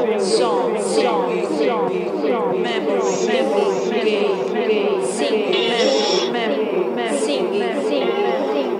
song, song, song, memory, memory, gay, gay, sing, memory, memory, sing, sing, sing.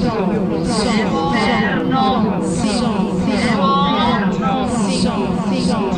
上上颂上上颂上上上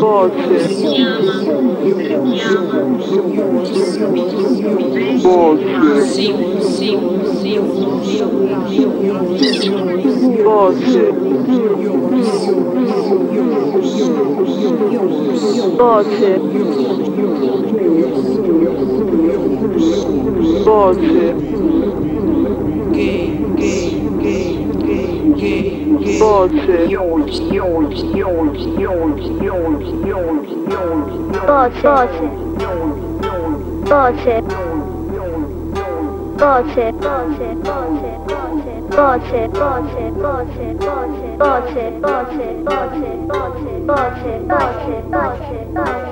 Voce. Voce. Voce. 抱歉，抱歉，抱歉，抱歉，抱歉，抱歉，抱歉，抱歉，抱歉，抱歉，抱歉，抱歉，抱歉，抱歉，抱歉，抱歉，抱歉，抱歉，抱歉，抱歉。